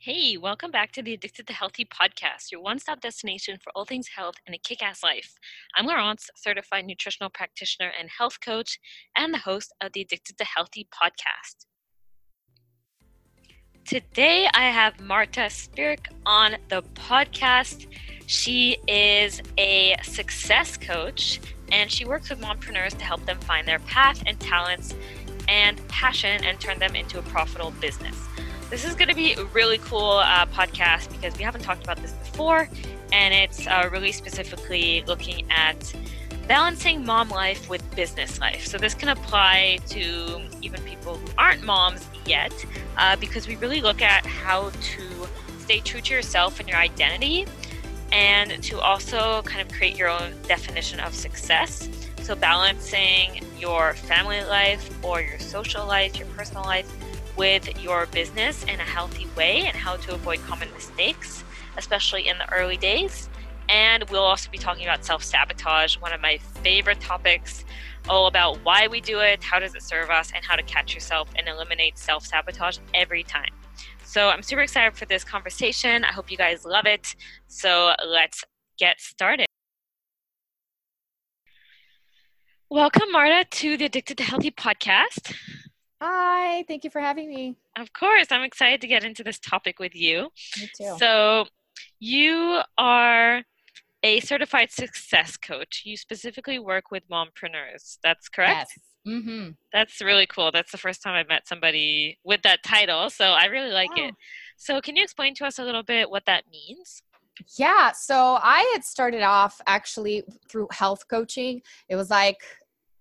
Hey, welcome back to the Addicted to Healthy podcast, your one stop destination for all things health and a kick ass life. I'm Laurence, certified nutritional practitioner and health coach, and the host of the Addicted to Healthy podcast. Today, I have Marta Spirk on the podcast. She is a success coach and she works with mompreneurs to help them find their path and talents and passion and turn them into a profitable business. This is going to be a really cool uh, podcast because we haven't talked about this before, and it's uh, really specifically looking at balancing mom life with business life. So, this can apply to even people who aren't moms yet uh, because we really look at how to stay true to yourself and your identity and to also kind of create your own definition of success. So, balancing your family life or your social life, your personal life with your business in a healthy way and how to avoid common mistakes, especially in the early days. And we'll also be talking about self sabotage, one of my favorite topics, all about why we do it, how does it serve us, and how to catch yourself and eliminate self sabotage every time. So I'm super excited for this conversation. I hope you guys love it. So let's get started. Welcome, Marta, to the Addicted to Healthy podcast. Hi, thank you for having me. Of course, I'm excited to get into this topic with you. Me too. So, you are a certified success coach. You specifically work with mompreneurs. That's correct? Yes. Mm-hmm. That's really cool. That's the first time I've met somebody with that title. So, I really like Wow. it. So, can you explain to us a little bit what that means? Yeah, so I had started off actually through health coaching. It was like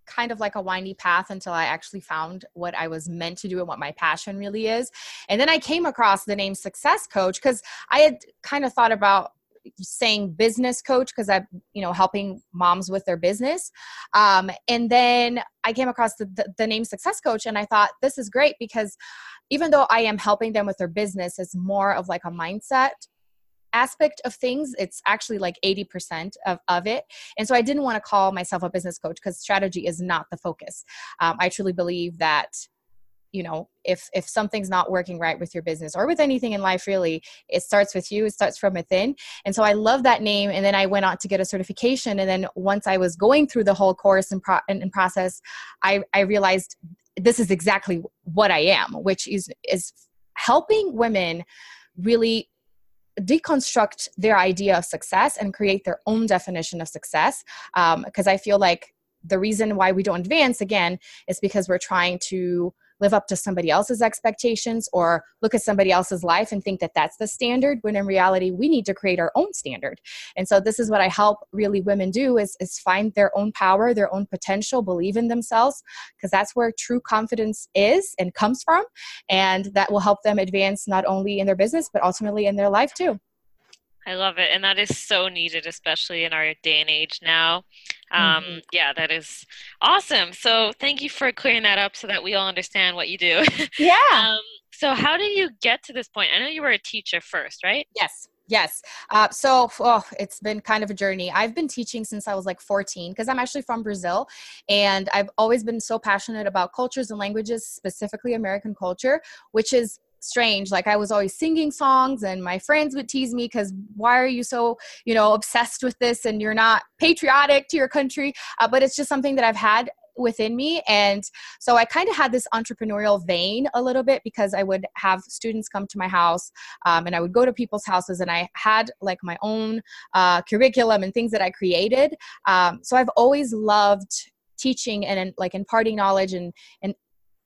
kind of like a windy path until I actually found what I was meant to do and what my passion really is. And then I came across the name success coach because I had kind of thought about saying business coach because I'm, you know, helping moms with their business. Um, and then I came across the, the, the name success coach and I thought this is great because even though I am helping them with their business, it's more of like a mindset aspect of things it's actually like 80% of, of it. And so i didn't want to call myself a business coach because strategy is not the focus. Um, i truly believe that you know if if something's not working right with your business or with anything in life really it starts with you it starts from within. And so i love that name and then i went on to get a certification and then once i was going through the whole course and, pro- and, and process i i realized this is exactly what i am which is is helping women really deconstruct their idea of success and create their own definition of success. Um, because i feel like the reason why we don't advance again is because we're trying to live up to somebody else's expectations or look at somebody else's life and think that that's the standard when in reality we need to create our own standard. And so this is what i help really women do is, is find their own power their own potential believe in themselves because that's where true confidence is and comes from and that will help them advance not only in their business but ultimately in their life too I love it. And that is so needed, especially in our day and age now. Um, Mhm. Yeah, that is awesome. So, thank you for clearing that up so that we all understand what you do. yeah um, so, how did you get to this point? I know you were a teacher first, right? Yes. Yes. Uh, so oh, it's been kind of a journey. I've been teaching since I was like 14 because I'm actually from Brazil. And I've always been so passionate about cultures and languages, specifically American culture, which is strange. Like I was always singing songs and my friends would tease me because why are you so, you know, obsessed with this and you're not patriotic to your country? Uh, but it's just something that I've had within me and so i kind of had this entrepreneurial vein a little bit because i would have students come to my house um, and I would go to people's houses and I had like my own uh, curriculum and things that I created. Um, so I've always loved teaching and, and like imparting knowledge and and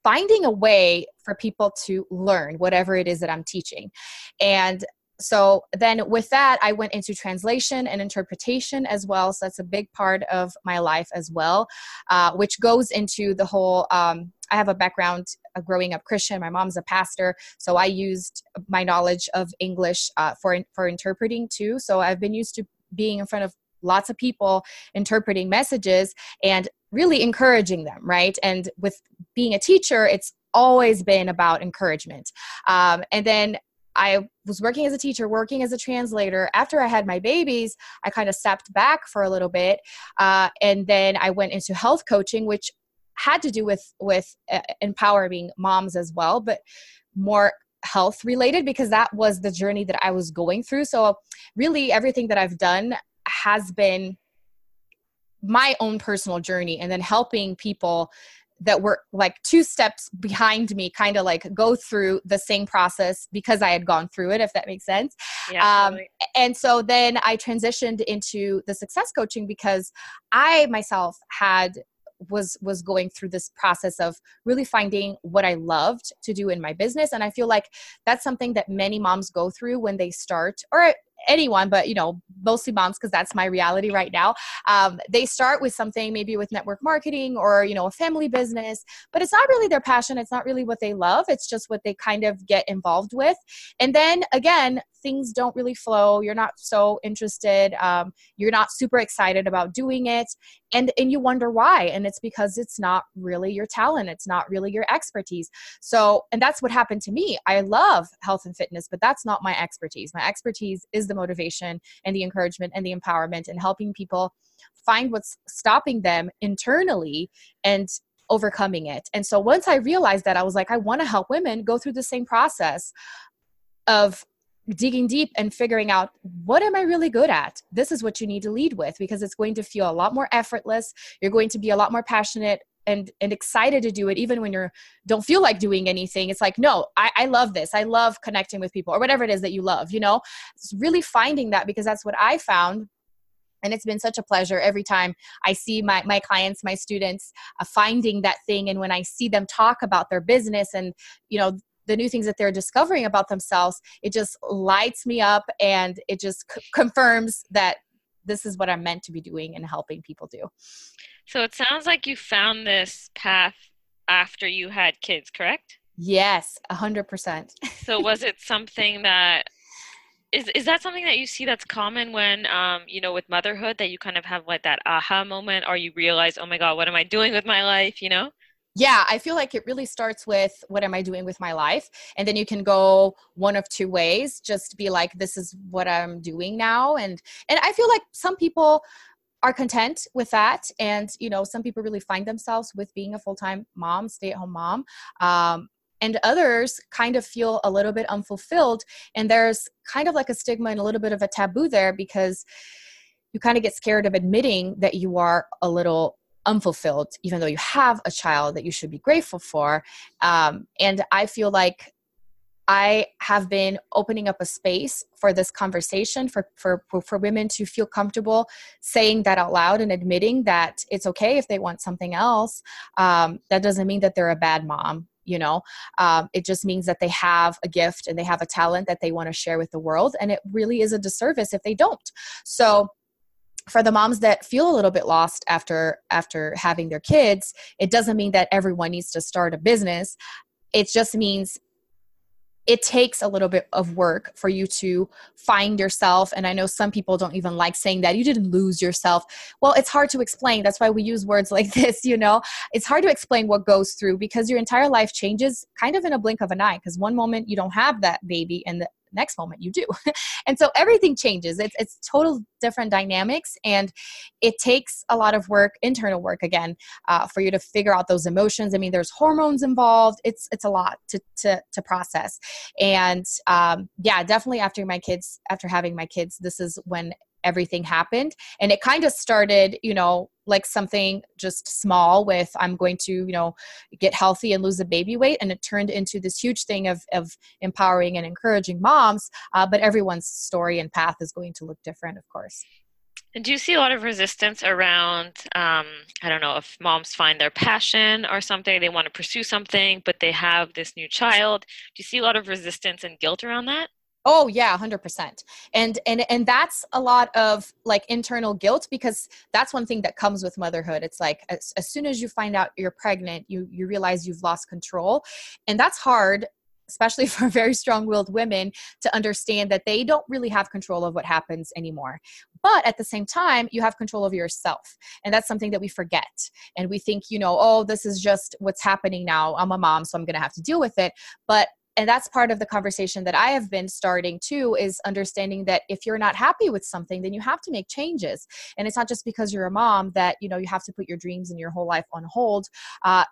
finding a way for people to learn whatever it is that I'm teaching. And so then with that i went into translation and interpretation as well. So that's a big part of my life as well uh, which goes into the whole um, i have a background uh, growing up christian. My mom's a pastor. So i used my knowledge of english uh, for for interpreting too. So i've been used to being in front of lots of people interpreting messages. And really encouraging them right and with being a teacher it's always been about encouragement um, and then I was working as a teacher, working as a translator. After I had my babies, I kind of stepped back for a little bit, uh, and then I went into health coaching, which had to do with with uh, empowering moms as well, but more health related because that was the journey that I was going through. So, really, everything that I've done has been my own personal journey and then helping people that were like two steps behind me kind of like go through the same process because I had gone through it, if that makes sense. Yeah, um, And so then I transitioned into the success coaching because I myself had was was going through this process of really finding what I loved to do in my business and I feel like that's something that many moms go through when they start or anyone, but you know, mostly moms because that's my reality right now. Um, they start with something maybe with network marketing or you know a family business, but it's not really their passion. It's not really what they love. It's just what they kind of get involved with, and then again, things don't really flow. You're not so interested. Um, you're not super excited about doing it, and and you wonder why. And it's because it's not really your talent. It's not really your expertise. So, and that's what happened to me. I love health and fitness, but that's not my expertise. My expertise is the motivation and the encouragement and the empowerment and helping people find what's stopping them internally and overcoming it. And so once I realized that, I was like, I want to help women go through the same process of digging deep and figuring out what am I really good at? This is what you need to lead with because it's going to feel a lot more effortless. You're going to be a lot more passionate and and excited to do it even when you're don't feel like doing anything. It's like no I, I love this. I love connecting with people or whatever it is that you love you know? It's really finding that because that's what i found. And it's been such a pleasure every time i see my, my clients my students uh, finding that thing. And when i see them talk about their business and you know the new things that they're discovering about themselves it just lights me up and it just c- confirms that this is what i'm meant to be doing and helping people do so it sounds like you found this path after you had kids, correct? Yes, a hundred percent. So was it something that is is that something that you see that's common when um you know with motherhood that you kind of have like that aha moment or you realize oh my god what am I doing with my life you know? Yeah i feel like it really starts with what am i doing with my life? And then you can go one of two ways just be like this is what i'm doing now. And and i feel like some people are content with that and you know some people really find themselves with being a full-time mom stay-at-home mom um, and others kind of feel a little bit unfulfilled and there's kind of like a stigma and a little bit of a taboo there because you kind of get scared of admitting that you are a little unfulfilled even though you have a child that you should be grateful for. Um, and i feel like I have been opening up a space for this conversation for, for, for women to feel comfortable saying that out loud and admitting that it's okay if they want something else. Um, that doesn't mean that they're a bad mom you know? Um, it just means that they have a gift and they have a talent that they want to share with the world and it really is a disservice if they don't. So for the moms that feel a little bit lost after after having their kids it doesn't mean that everyone needs to start a business. It just means it takes a little bit of work for you to find yourself. And i know some people don't even like saying that. You didn't lose yourself. Well it's hard to explain. That's why we use words like this you know? It's hard to explain what goes through because your entire life changes kind of in a blink of an eye because one moment you don't have that baby and the next moment you do. And so everything changes. It's it's total different dynamics and it takes a lot of work internal work again uh, for you to figure out those emotions. I mean there's hormones involved. It's it's a lot to to, to process. And um, yeah definitely after my kids after having my kids this is when everything happened. And it kind of started you know like something just small with i'm going to you know get healthy and lose the baby weight and it turned into this huge thing of, of empowering and encouraging moms uh, but everyone's story and path is going to look different of course. And do you see a lot of resistance around um, i don't know if moms find their passion or something they want to pursue something but they have this new child? Do you see a lot of resistance and guilt around that Oh yeah, 100%. And and and that's a lot of like internal guilt because that's one thing that comes with motherhood. It's like as, as soon as you find out you're pregnant, you you realize you've lost control. And that's hard especially for very strong-willed women to understand that they don't really have control of what happens anymore but at the same time you have control of yourself and that's something that we forget and we think you know oh this is just what's happening now i'm a mom so i'm going to have to deal with it but and that's part of the conversation that I have been starting too is understanding that if you're not happy with something then you have to make changes and it's not just because you're a mom that you know you have to put your dreams and your whole life on hold uh,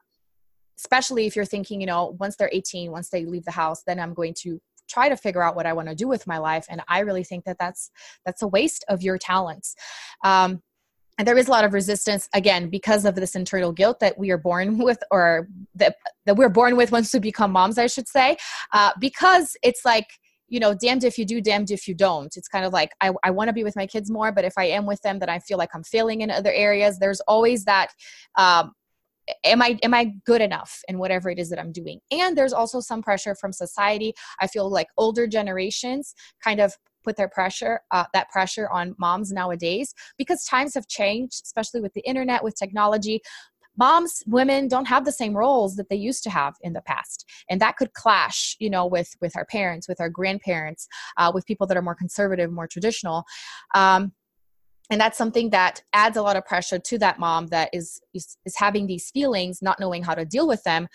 especially if you're thinking, you know, once they're 18, once they leave the house, then I'm going to try to figure out what I want to do with my life. And I really think that that's that's a waste of your talents. Um, and there is a lot of resistance again because of this internal guilt that we are born with or that, that we're born with once we become moms i should say. Uh, because it's like you know damned if you do damned if you don't. It's kind of like i, I want to be with my kids more but if i am with them then i feel like i'm failing in other areas. There's always that um, am i am i good enough in whatever it is that i'm doing? And there's also some pressure from society. I feel like older generations kind of put their pressure uh, that pressure on moms nowadays because times have changed especially with the internet with technology. Moms women don't have the same roles that they used to have in the past and that could clash you know with with our parents with our grandparents uh, with people that are more conservative more traditional. Um, and that's something that adds a lot of pressure to that mom that is, is is having these feelings not knowing how to deal with them.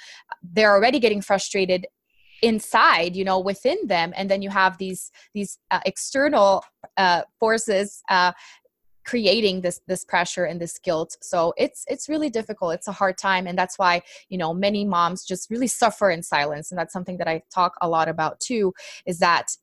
They're already getting frustrated inside you know within them and then you have these these uh, external uh, forces uh, creating this this pressure and this guilt. So it's it's really difficult. It's a hard time and that's why you know many moms just really suffer in silence and that's something that i talk a lot about too is that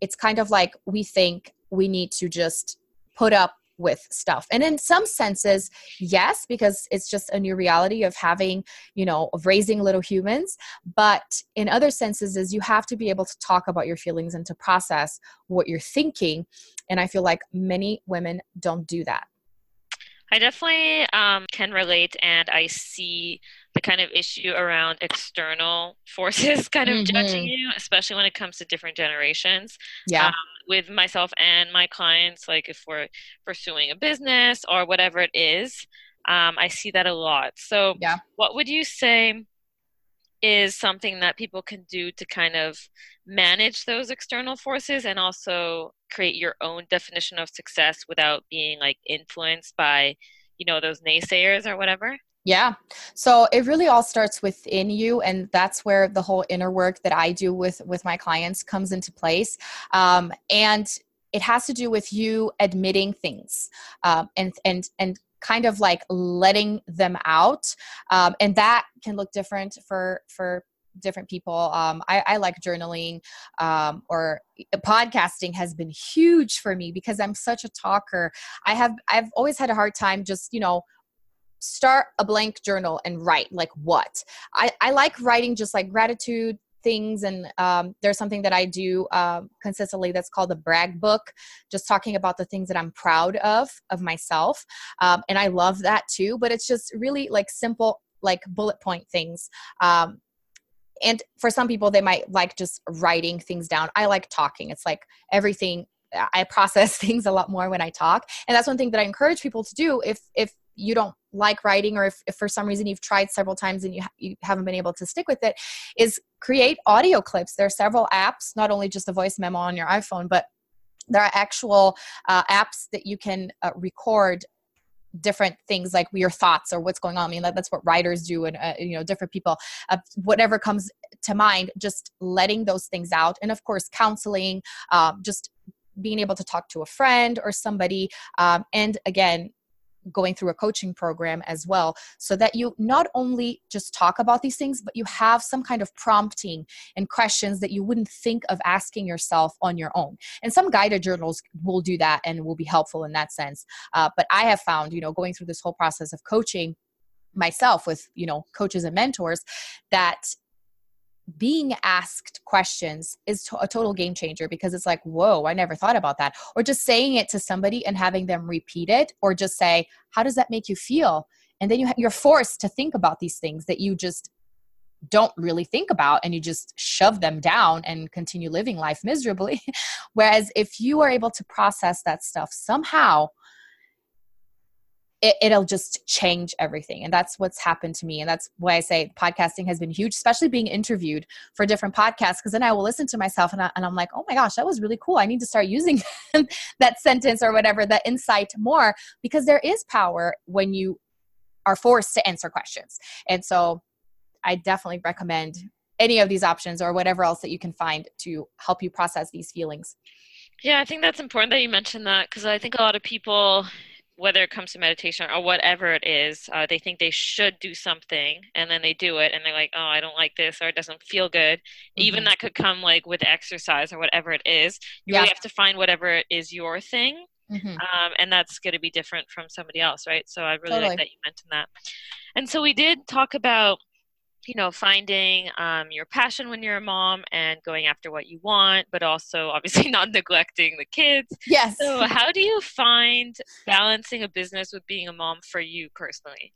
it's kind of like we think we need to just put up with stuff. And in some senses, yes, because it's just a new reality of having, you know, of raising little humans. But in other senses, is you have to be able to talk about your feelings and to process what you're thinking. And I feel like many women don't do that. I definitely um, can relate, and I see the kind of issue around external forces kind of mm-hmm. judging you, especially when it comes to different generations. Yeah. Um, with myself and my clients, like if we're pursuing a business or whatever it is, um, I see that a lot. So, yeah. what would you say is something that people can do to kind of manage those external forces and also create your own definition of success without being like influenced by, you know, those naysayers or whatever? Yeah. So it really all starts within you, and that's where the whole inner work that I do with with my clients comes into place. Um, and it has to do with you admitting things um, and and and kind of like letting them out um, and that can look different for for different people um, I, I, like journaling um, or podcasting has been huge for me because i'm such a talker i have i've always had a hard time just you know start a blank journal and write like what? I, I like writing just like gratitude things and um, there's something that i do uh, consistently that's called the brag book just talking about the things that i'm proud of of myself um, and i love that too but it's just really like simple like bullet point things um, and for some people they might like just writing things down. I like talking. It's like everything i process things a lot more when i talk and that's one thing that i encourage people to do if if you don't like writing or if, if, for some reason you've tried several times and you, ha- you haven't been able to stick with it is create audio clips there are several apps not only just a voice memo on your iphone but there are actual uh, apps that you can uh, record different things like your thoughts or what's going on. I mean, that, that's what writers do, and uh, you know, different people. Uh, whatever comes to mind, just letting those things out, and of course, counseling, um, just being able to talk to a friend or somebody, um, and again, going through a coaching program as well so that you not only just talk about these things but you have some kind of prompting and questions that you wouldn't think of asking yourself on your own. And some guided journals will do that and will be helpful in that sense. Uh, but i have found you know going through this whole process of coaching myself with you know coaches and mentors that being asked questions is to- a total game changer because it's like, whoa, I never thought about that. Or just saying it to somebody and having them repeat it, or just say, how does that make you feel? And then you ha- you're forced to think about these things that you just don't really think about and you just shove them down and continue living life miserably. Whereas if you are able to process that stuff somehow, it, will just change everything. And that's what's happened to me. And that's why I say podcasting has been huge, especially being interviewed for different podcasts. Because then I will listen to myself and, I, I'm like, oh my gosh, that was really cool. I need to start using that sentence or whatever, that insight more, because there is power when you are forced to answer questions. And so I definitely recommend any of these options or whatever else that you can find to help you process these feelings. Yeah, I think that's important that you mentioned that because I think a lot of people whether it comes to meditation or whatever it is, uh, they think they should do something and then they do it and they're like, oh, I don't like this or it doesn't feel good. Mm-hmm. Even that could come like with exercise or whatever it is. You yeah. really have to find whatever is your thing. Mm-hmm. Um, and that's going to be different from somebody else, right? So I really totally. like that you mentioned that. And so we did talk about you know finding um, your passion when you're a mom and going after what you want but also obviously not neglecting the kids yes so how do you find balancing a business with being a mom for you personally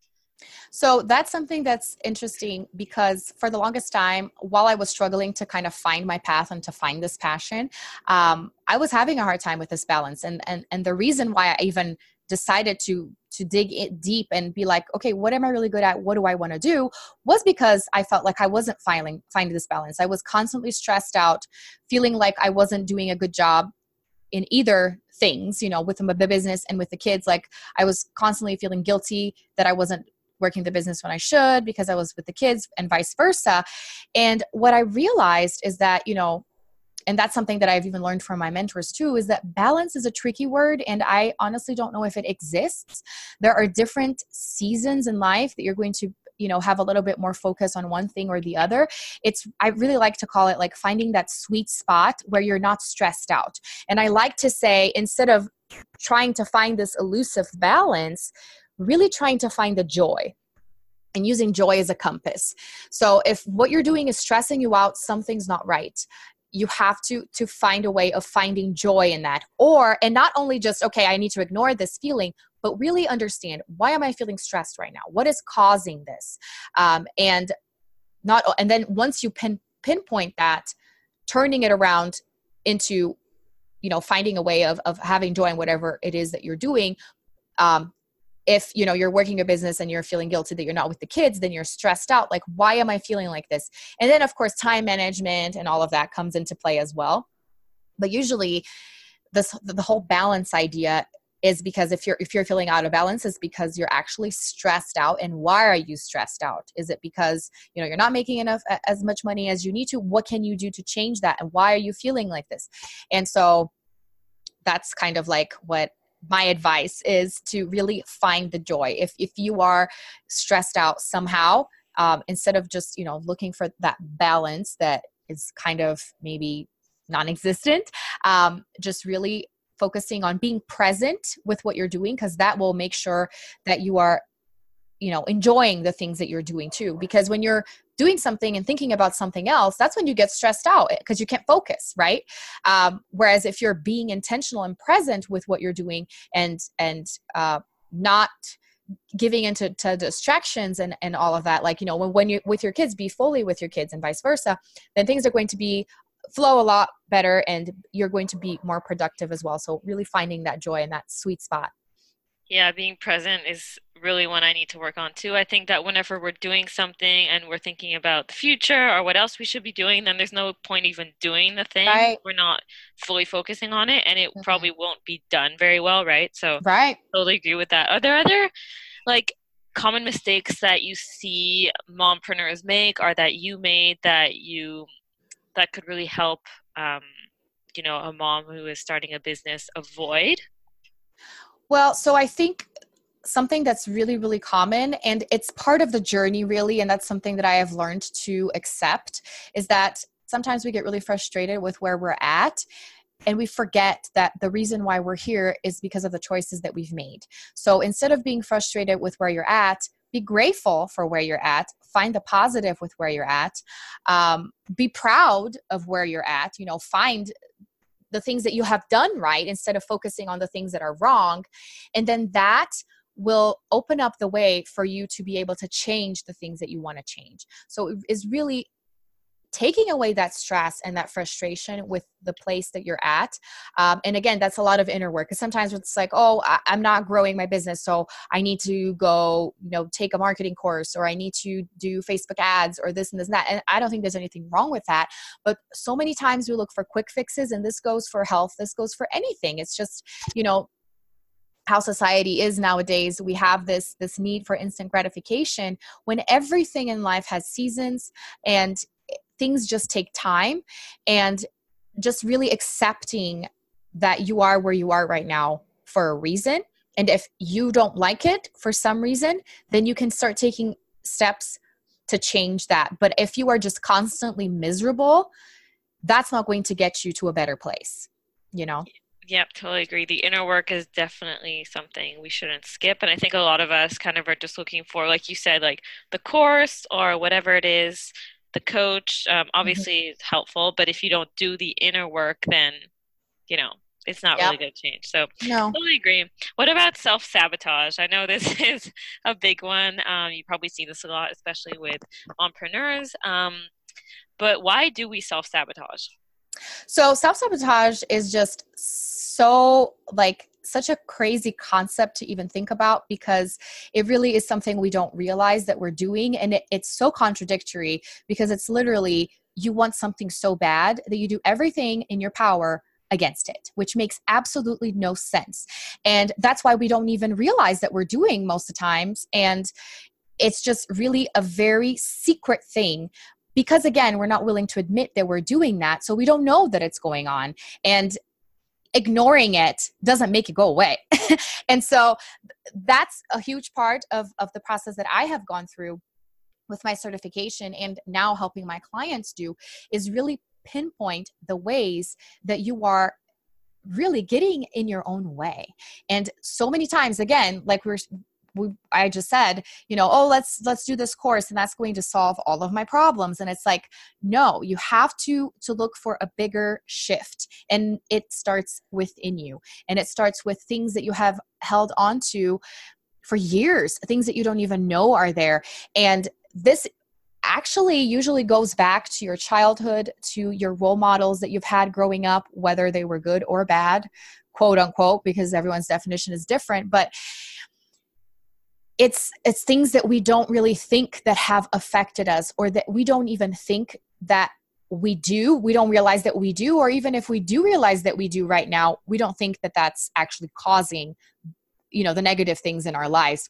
so that's something that's interesting because for the longest time, while I was struggling to kind of find my path and to find this passion, um, I was having a hard time with this balance. And and and the reason why I even decided to to dig it deep and be like okay what am i really good at? What do i want to do? Was because i felt like i wasn't finding finding this balance. I was constantly stressed out feeling like i wasn't doing a good job in either things you know with the business and with the kids. Like i was constantly feeling guilty that i wasn't working the business when i should because i was with the kids and vice versa. And what i realized is that you know and that's something that I've even learned from my mentors too is that balance is a tricky word and I honestly don't know if it exists. There are different seasons in life that you're going to you know have a little bit more focus on one thing or the other it's i really like to call it like finding that sweet spot where you're not stressed out and i like to say instead of trying to find this elusive balance really trying to find the joy and using joy as a compass. So if what you're doing is stressing you out, something's not right you have to to find a way of finding joy in that. Or and not only just okay i need to ignore this feeling but really understand why am i feeling stressed right now? What is causing this? Um, and not and then once you pin pinpoint that turning it around into you know finding a way of of having joy in whatever it is that you're doing um, if you know you're working a business and you're feeling guilty that you're not with the kids then you're stressed out like why am i feeling like this? And then of course time management and all of that comes into play as well. But usually this the whole balance idea is because if you're if you're feeling out of balance is because you're actually stressed out. And why are you stressed out? Is it because you know you're not making enough as much money as you need to? What can you do to change that? And why are you feeling like this? And so that's kind of like what my advice is to really find the joy. If if you are stressed out somehow um, instead of just you know looking for that balance that is kind of maybe non-existent um, just really focusing on being present with what you're doing because that will make sure that you are you know enjoying the things that you're doing too because when you're doing something and thinking about something else that's when you get stressed out because you can't focus right? Um, whereas if you're being intentional and present with what you're doing and and uh, not giving into to distractions and and all of that like you know when, when you with your kids be fully with your kids and vice versa then things are going to be flow a lot better and you're going to be more productive as well. So really finding that joy and that sweet spot. Yeah, being present is really one I need to work on too. I think that whenever we're doing something and we're thinking about the future or what else we should be doing, then there's no point even doing the thing. Right. We're not fully focusing on it and it mm-hmm. probably won't be done very well, right? So right. totally agree with that. Are there other like common mistakes that you see mompreneurs make or that you made that you that could really help um, you know a mom who is starting a business avoid well, so I think something that's really, really common, and it's part of the journey, really, and that's something that I have learned to accept is that sometimes we get really frustrated with where we're at and we forget that the reason why we're here is because of the choices that we've made. So instead of being frustrated with where you're at, be grateful for where you're at find the positive with where you're at um, be proud of where you're at you know find the things that you have done right instead of focusing on the things that are wrong and then that will open up the way for you to be able to change the things that you want to change. So it is really taking away that stress and that frustration with the place that you're at um, and again that's a lot of inner work because sometimes it's like oh I, i'm not growing my business so i need to go you know take a marketing course or i need to do facebook ads or this and this and that and i don't think there's anything wrong with that but so many times we look for quick fixes and this goes for health this goes for anything. It's just you know how society is nowadays we have this this need for instant gratification when everything in life has seasons and things just take time and just really accepting that you are where you are right now for a reason And if you don't like it for some reason, then you can start taking steps to change that. But if you are just constantly miserable, that's not going to get you to a better place, you know? Yep, totally agree. The inner work is definitely something we shouldn't skip. And I think a lot of us kind of are just looking for, like you said, like the course or whatever it is, the coach. Um, mm-hmm. obviously, mm-hmm. it's helpful, but if you don't do the inner work, then, you know, it's not yep. really going to change. So, no. totally agree. What about self sabotage? I know this is a big one. Um, you probably see this a lot, especially with entrepreneurs. Um, but why do we self sabotage? So, self sabotage is just so like such a crazy concept to even think about because it really is something we don't realize that we're doing. And it, it's so contradictory because it's literally you want something so bad that you do everything in your power against it, which makes absolutely no sense. And that's why we don't even realize that we're doing most of the times. And it's just really a very secret thing because again we're not willing to admit that we're doing that so we don't know that it's going on and ignoring it doesn't make it go away. And so that's a huge part of, of the process that i have gone through with my certification and now helping my clients do is really pinpoint the ways that you are really getting in your own way. And so many times again like we're we, I just said, you know, oh, let's let's do this course and that's going to solve all of my problems and it's like no, you have to to look for a bigger shift and it starts within you and it starts with things that you have held on to for years, things that you don't even know are there and this actually usually goes back to your childhood, to your role models that you've had growing up, whether they were good or bad, quote unquote, because everyone's definition is different. But it's it's things that we don't really think that have affected us or that we don't even think that we do. We don't realize that we do or even if we do realize that we do right now we don't think that that's actually causing you know the negative things in our lives.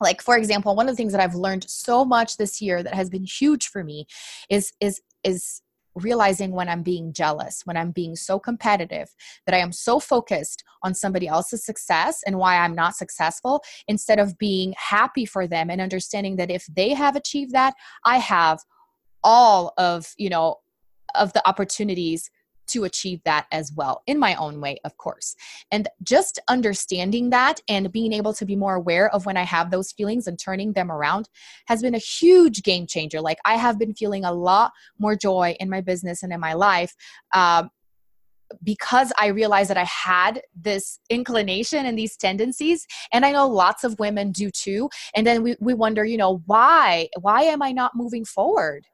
Like for example one of the things that i've learned so much this year that has been huge for me is is is realizing when i'm being jealous when i'm being so competitive that i am so focused on somebody else's success and why i'm not successful instead of being happy for them and understanding that if they have achieved that i have all of you know of the opportunities to achieve that as well in my own way of course and just understanding that and being able to be more aware of when i have those feelings and turning them around has been a huge game changer like i have been feeling a lot more joy in my business and in my life um, because I realized that I had this inclination and these tendencies, and I know lots of women do too. And then we, we wonder, you know, why? Why am I not moving forward?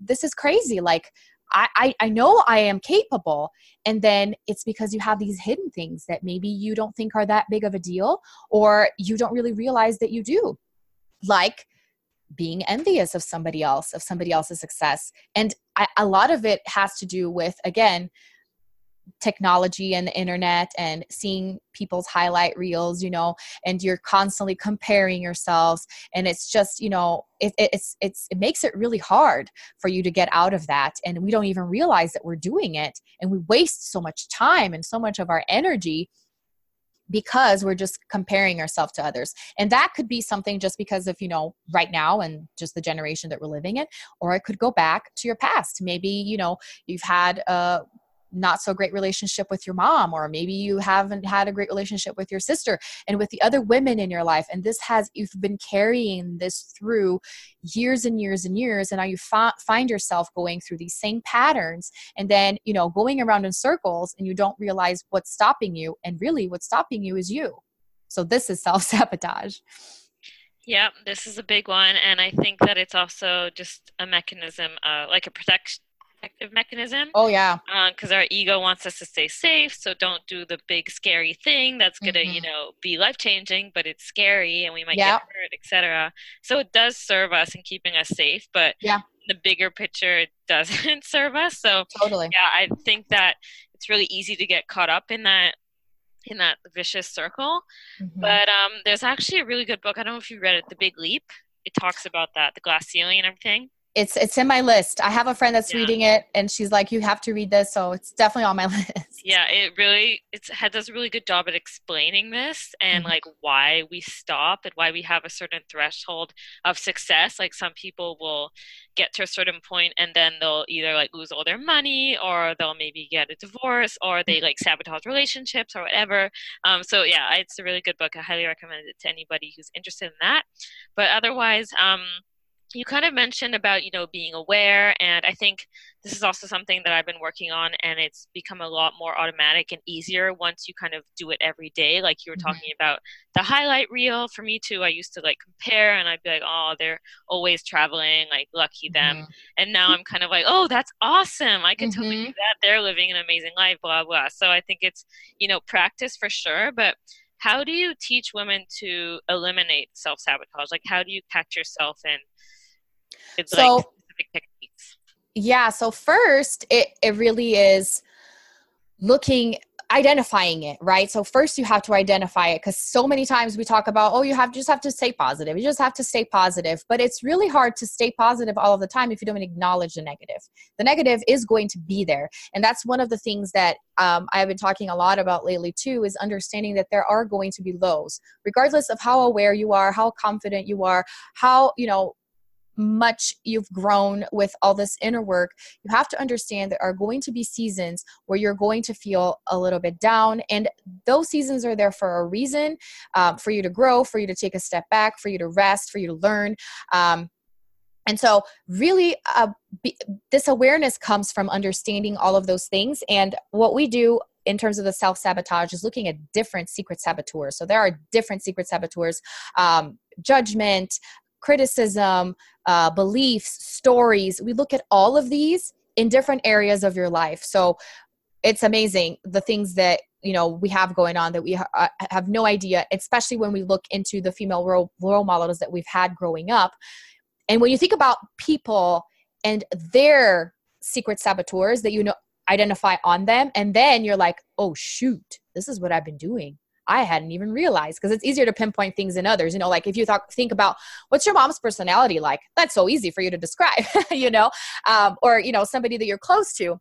This is crazy. Like, I, I, I know I am capable. And then it's because you have these hidden things that maybe you don't think are that big of a deal, or you don't really realize that you do. Like being envious of somebody else, of somebody else's success. And I, a lot of it has to do with, again, technology and the internet and seeing people's highlight reels you know and you're constantly comparing yourselves. And it's just you know it, it's it's it makes it really hard for you to get out of that. And we don't even realize that we're doing it. And we waste so much time and so much of our energy because we're just comparing ourselves to others. And that could be something just because of you know right now and just the generation that we're living in. Or it could go back to your past. Maybe you know you've had a not so great relationship with your mom or maybe you haven't had a great relationship with your sister and with the other women in your life. And this has you've been carrying this through years and years and years. And now you fa- find yourself going through these same patterns and then you know going around in circles and you don't realize what's stopping you. And really what's stopping you is you. So this is self-sabotage. Yeah, this is a big one, and I think that it's also just a mechanism, uh, like a protection protective mechanism. Oh yeah. Because uh, our ego wants us to stay safe, so don't do the big scary thing that's gonna, mm-hmm. you know, be life changing, but it's scary and we might yep. get hurt, etc. So it does serve us in keeping us safe, but yeah, the bigger picture it doesn't serve us. So totally. Yeah, I think that it's really easy to get caught up in that in that vicious circle. Mm-hmm. But um, there's actually a really good book. I don't know if you read it, The Big Leap. It talks about that, the glass ceiling and everything it's it's in my list. I have a friend that's yeah. reading it and she's like, You have to read this, so it's definitely on my list. Yeah, it really it's it does a really good job at explaining this and mm-hmm. like why we stop and why we have a certain threshold of success. Like some people will get to a certain point and then they'll either like lose all their money or they'll maybe get a divorce or they like sabotage relationships or whatever. Um, so yeah, it's a really good book. I highly recommend it to anybody who's interested in that. But otherwise, um, you kind of mentioned about you know being aware and i think this is also something that i've been working on and it's become a lot more automatic and easier once you kind of do it every day like you were mm-hmm. talking about the highlight reel for me too i used to like compare and i'd be like oh they're always traveling like lucky them mm-hmm. and now i'm kind of like oh that's awesome i can mm-hmm. totally do that they're living an amazing life blah blah so i think it's you know practice for sure but how do you teach women to eliminate self-sabotage like how do you catch yourself and it's so, like specific techniques. Yeah. So first, it, it really is looking identifying it right? So first you have to identify it because so many times we talk about oh you have just have to stay positive. You just have to stay positive. But it's really hard to stay positive all of the time if you don't acknowledge the negative. The negative is going to be there. And that's one of the things that um, i've been talking a lot about lately too is understanding that there are going to be lows. Regardless of how aware you are how confident you are how you know much you've grown with all this inner work, you have to understand there are going to be seasons where you're going to feel a little bit down. And those seasons are there for a reason um, for you to grow, for you to take a step back, for you to rest, for you to learn. Um, and so, really, uh, be, this awareness comes from understanding all of those things. And what we do in terms of the self sabotage is looking at different secret saboteurs. So there are different secret saboteurs, um, judgment, criticism, uh, beliefs, stories. We look at all of these in different areas of your life. So it's amazing the things that you know we have going on that we ha- uh, have no idea especially when we look into the female role, role models that we've had growing up and when you think about people and their secret saboteurs that you know identify on them and then you're like oh shoot this is what i've been doing I hadn't even realized because it's easier to pinpoint things in others. You know, like if you think about what's your mom's personality like, that's so easy for you to describe, you know, um, or, you know, somebody that you're close to.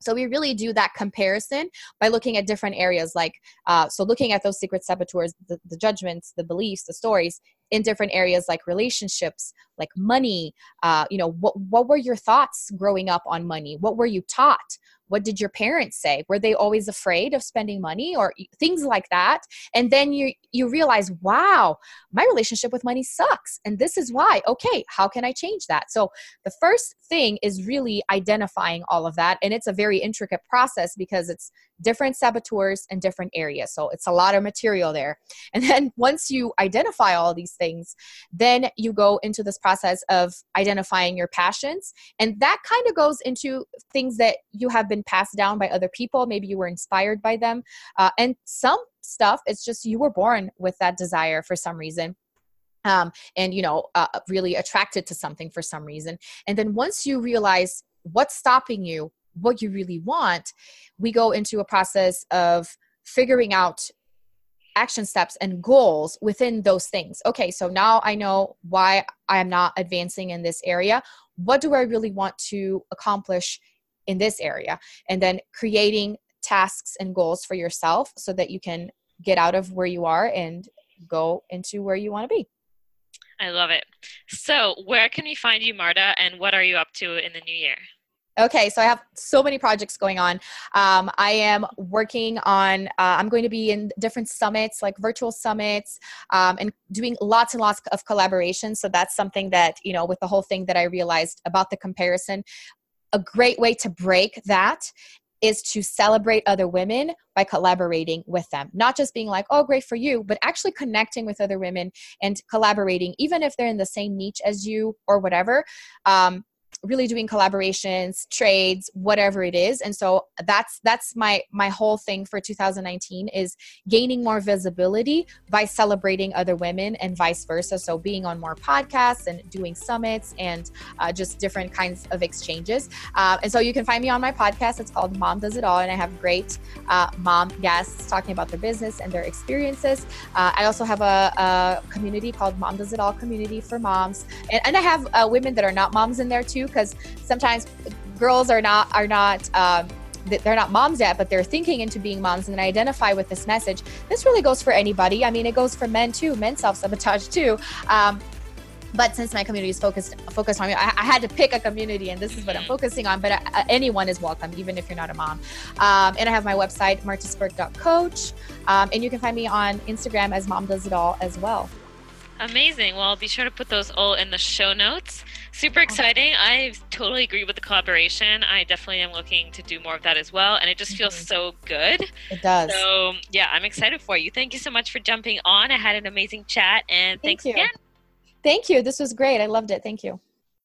So we really do that comparison by looking at different areas, like uh, so looking at those secret saboteurs, the, the judgments, the beliefs, the stories in different areas like relationships, like money. Uh, you know, what what were your thoughts growing up on money? What were you taught? what did your parents say were they always afraid of spending money or things like that and then you you realize wow my relationship with money sucks and this is why okay how can i change that so the first thing is really identifying all of that and it's a very intricate process because it's different saboteurs in different areas so it's a lot of material there and then once you identify all these things then you go into this process of identifying your passions and that kind of goes into things that you have been passed down by other people. Maybe you were inspired by them. Uh, and some stuff, it's just you were born with that desire for some reason. Um, and you know uh, really attracted to something for some reason and then once you realize what's stopping you what you really want we go into a process of figuring out action steps and goals within those things. Okay, so now I know why I am not advancing in this area. What do I really want to accomplish in this area and then creating tasks and goals for yourself so that you can get out of where you are and go into where you want to be i love it so where can we find you marta and what are you up to in the new year Okay, so I have so many projects going on. Um, I am working on, uh, I'm going to be in different summits, like virtual summits, um, and doing lots and lots of collaborations. So that's something that, you know, with the whole thing that I realized about the comparison, a great way to break that is to celebrate other women by collaborating with them. Not just being like, oh, great for you, but actually connecting with other women and collaborating, even if they're in the same niche as you or whatever. Um, really doing collaborations trades whatever it is. And so that's that's my my whole thing for 2019 is gaining more visibility by celebrating other women and vice versa. So being on more podcasts and doing summits and uh, just different kinds of exchanges. Uh, and so you can find me on my podcast. It's called mom does it all and i have great uh, mom guests talking about their business and their experiences. Uh, i also have a, a, community called mom does it all community for moms. And, and i have uh, women that are not moms in there too because sometimes girls are not are not um, they're not moms yet, but they're thinking into being moms and then identify with this message. This really goes for anybody. I mean, it goes for men too. Men self sabotage too. Um, but since my community is focused focused on me, I, I, had to pick a community, and this is what I'm mm-hmm. focusing on. But uh, anyone is welcome, even if you're not a mom. Um, and I have my website, martaspirk.coach, um, and you can find me on Instagram as Mom Does It All as well. Amazing. Well, I'll be sure to put those all in the show notes. Super exciting. I totally agree with the collaboration. I definitely am looking to do more of that as well. And it just feels mm-hmm. so good. It does. So, yeah, I'm excited for you. Thank you so much for jumping on. I had an amazing chat. And Thank thanks you. again. Thank you. This was great. I loved it. Thank you.